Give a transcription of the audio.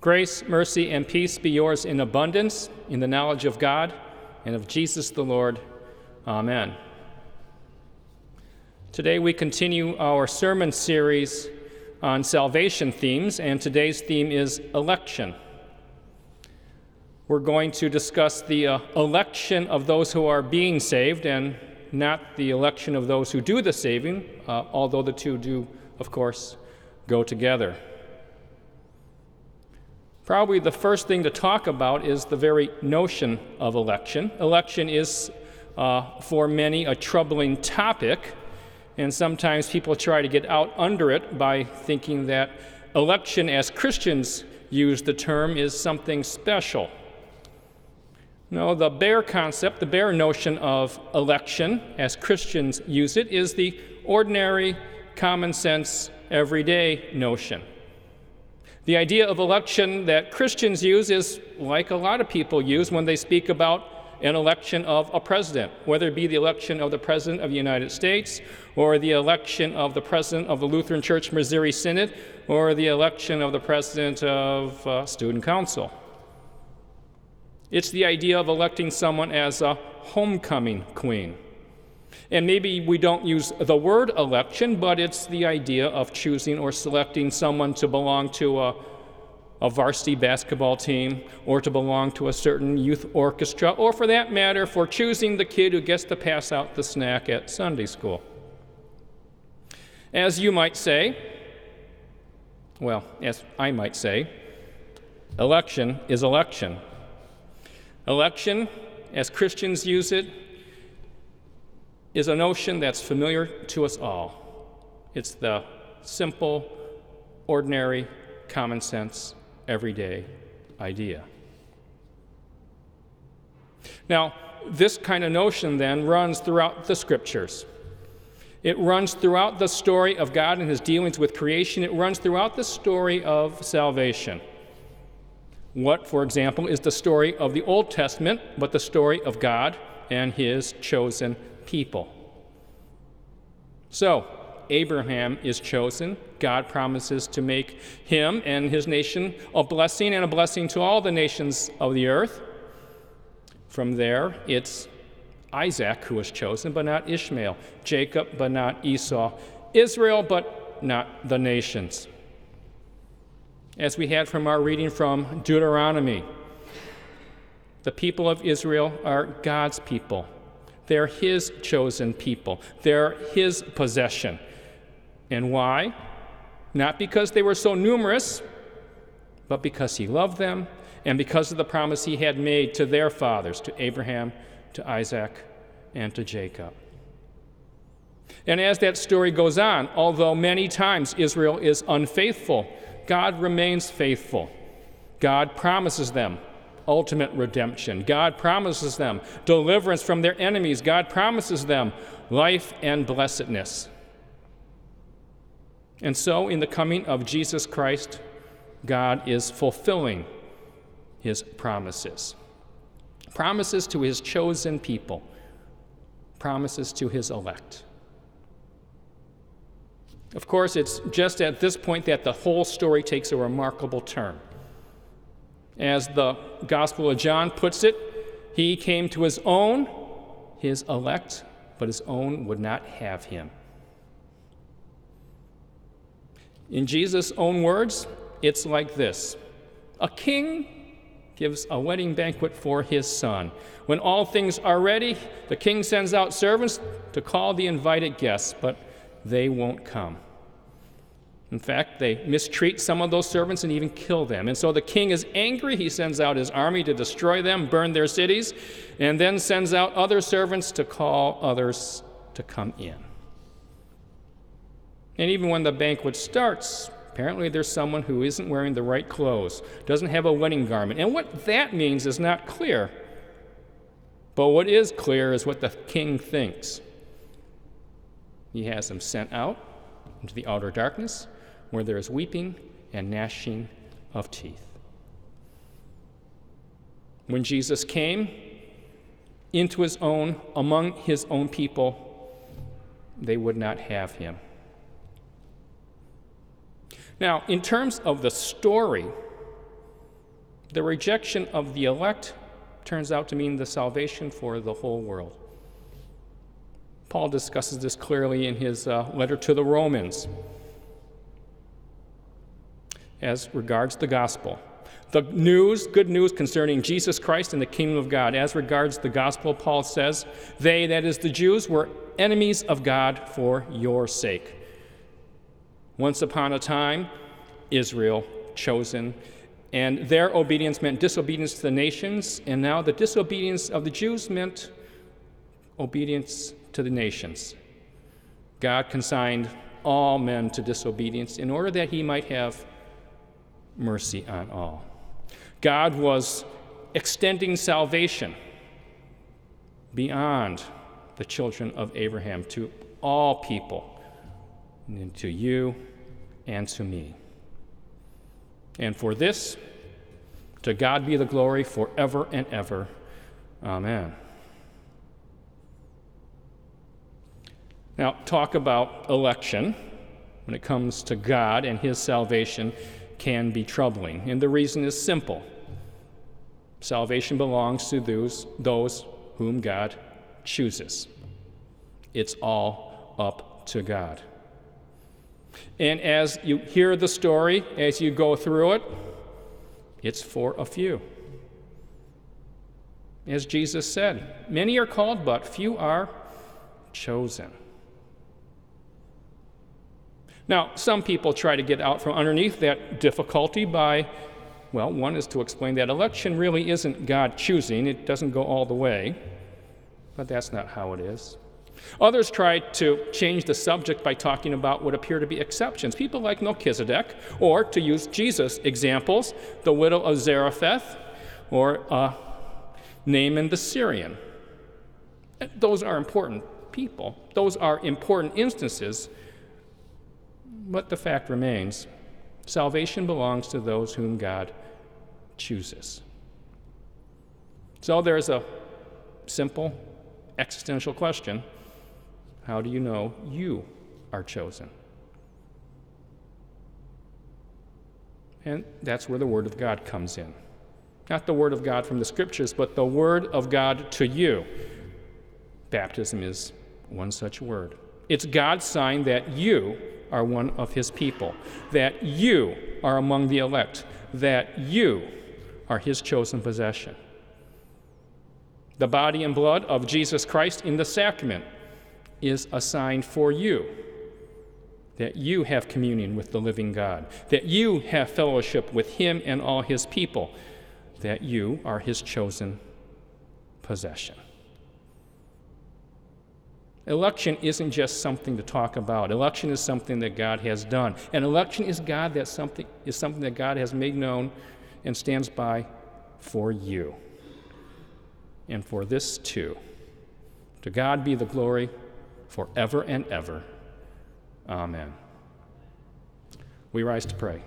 Grace, mercy, and peace be yours in abundance in the knowledge of God and of Jesus the Lord. Amen. Today we continue our sermon series on salvation themes, and today's theme is election. We're going to discuss the uh, election of those who are being saved and not the election of those who do the saving, uh, although the two do, of course, go together. Probably the first thing to talk about is the very notion of election. Election is, uh, for many, a troubling topic, and sometimes people try to get out under it by thinking that election, as Christians use the term, is something special. No, the bare concept, the bare notion of election, as Christians use it, is the ordinary, common sense, everyday notion. The idea of election that Christians use is like a lot of people use when they speak about an election of a president, whether it be the election of the President of the United States, or the election of the President of the Lutheran Church Missouri Synod, or the election of the President of uh, Student Council. It's the idea of electing someone as a homecoming queen. And maybe we don't use the word election, but it's the idea of choosing or selecting someone to belong to a, a, varsity basketball team or to belong to a certain youth orchestra, or for that matter, for choosing the kid who gets to pass out the snack at Sunday school. As you might say, well, as I might say, election is election. Election, as Christians use it, is a notion that's familiar to us all. It's the simple, ordinary, common sense, everyday idea. Now, this kind of notion then runs throughout the scriptures. It runs throughout the story of God and his dealings with creation. It runs throughout the story of salvation. What, for example, is the story of the Old Testament, but the story of God and his chosen people. So, Abraham is chosen. God promises to make him and his nation a blessing and a blessing to all the nations of the earth. From there, it's Isaac who was chosen, but not Ishmael, Jacob, but not Esau, Israel, but not the nations. As we had from our reading from Deuteronomy, the people of Israel are God's people. They're His chosen people, they're His possession. And why? Not because they were so numerous, but because He loved them and because of the promise He had made to their fathers, to Abraham, to Isaac, and to Jacob. And as that story goes on, although many times Israel is unfaithful, God remains faithful. God promises them ultimate redemption. God promises them deliverance from their enemies. God promises them life and blessedness. And so, in the coming of Jesus Christ, God is fulfilling his promises. Promises to his chosen people, promises to his elect. Of course, it's just at this point that the whole story takes a remarkable turn. As the Gospel of John puts it, he came to his own, his elect, but his own would not have him. In Jesus' own words, it's like this A king gives a wedding banquet for his son. When all things are ready, the king sends out servants to call the invited guests, but they won't come. In fact, they mistreat some of those servants and even kill them. And so the king is angry. He sends out his army to destroy them, burn their cities, and then sends out other servants to call others to come in. And even when the banquet starts, apparently there's someone who isn't wearing the right clothes, doesn't have a wedding garment. And what that means is not clear. But what is clear is what the king thinks. He has them sent out into the outer darkness where there is weeping and gnashing of teeth. When Jesus came into his own, among his own people, they would not have him. Now, in terms of the story, The rejection of the elect turns out to mean the salvation for the whole world. Paul discusses this clearly in his uh, letter to the Romans as regards the gospel. The news, good news concerning Jesus Christ and the kingdom of God. As regards the gospel, Paul says, They, that is the Jews, were enemies of God for your sake. Once upon a time, Israel chosen, and their obedience meant disobedience to the nations, and now the disobedience of the Jews meant obedience to the nations. God consigned all men to disobedience in order that he might have mercy on all. God was extending salvation beyond the children of Abraham to all people, and to you and to me. And for this, to God be the glory forever and ever. Amen. Now, talk about election when it comes to God and His salvation can be troubling. And the reason is simple salvation belongs to those, those whom God chooses. It's all up to God. And as you hear the story, as you go through it, it's for a few. As Jesus said, many are called, but few are chosen. Now, some people try to get out from underneath that difficulty by, well, one is to explain that election really isn't God choosing, it doesn't go all the way, but that's not how it is. Others try to change the subject by talking about what appear to be exceptions, people like Melchizedek, or to use Jesus examples, the widow of Zarephath, or uh, Naaman the Syrian. Those are important people, those are important instances but the fact remains salvation belongs to those whom God chooses. So there's a simple existential question How do you know you are chosen? And that's where the Word of God comes in. Not the Word of God from the Scriptures, but the Word of God to you. Baptism is one such word. It's God's sign that you are one of his people, that you are among the elect, that you are his chosen possession. The body and blood of Jesus Christ in the sacrament is a sign for you that you have communion with the living God, that you have fellowship with him and all his people, that you are his chosen possession. Election isn't just something to talk about. Election is something that God has done. And election is God that something is something that God has made known and stands by for you. And for this too. To God be the glory forever and ever. Amen. We rise to pray.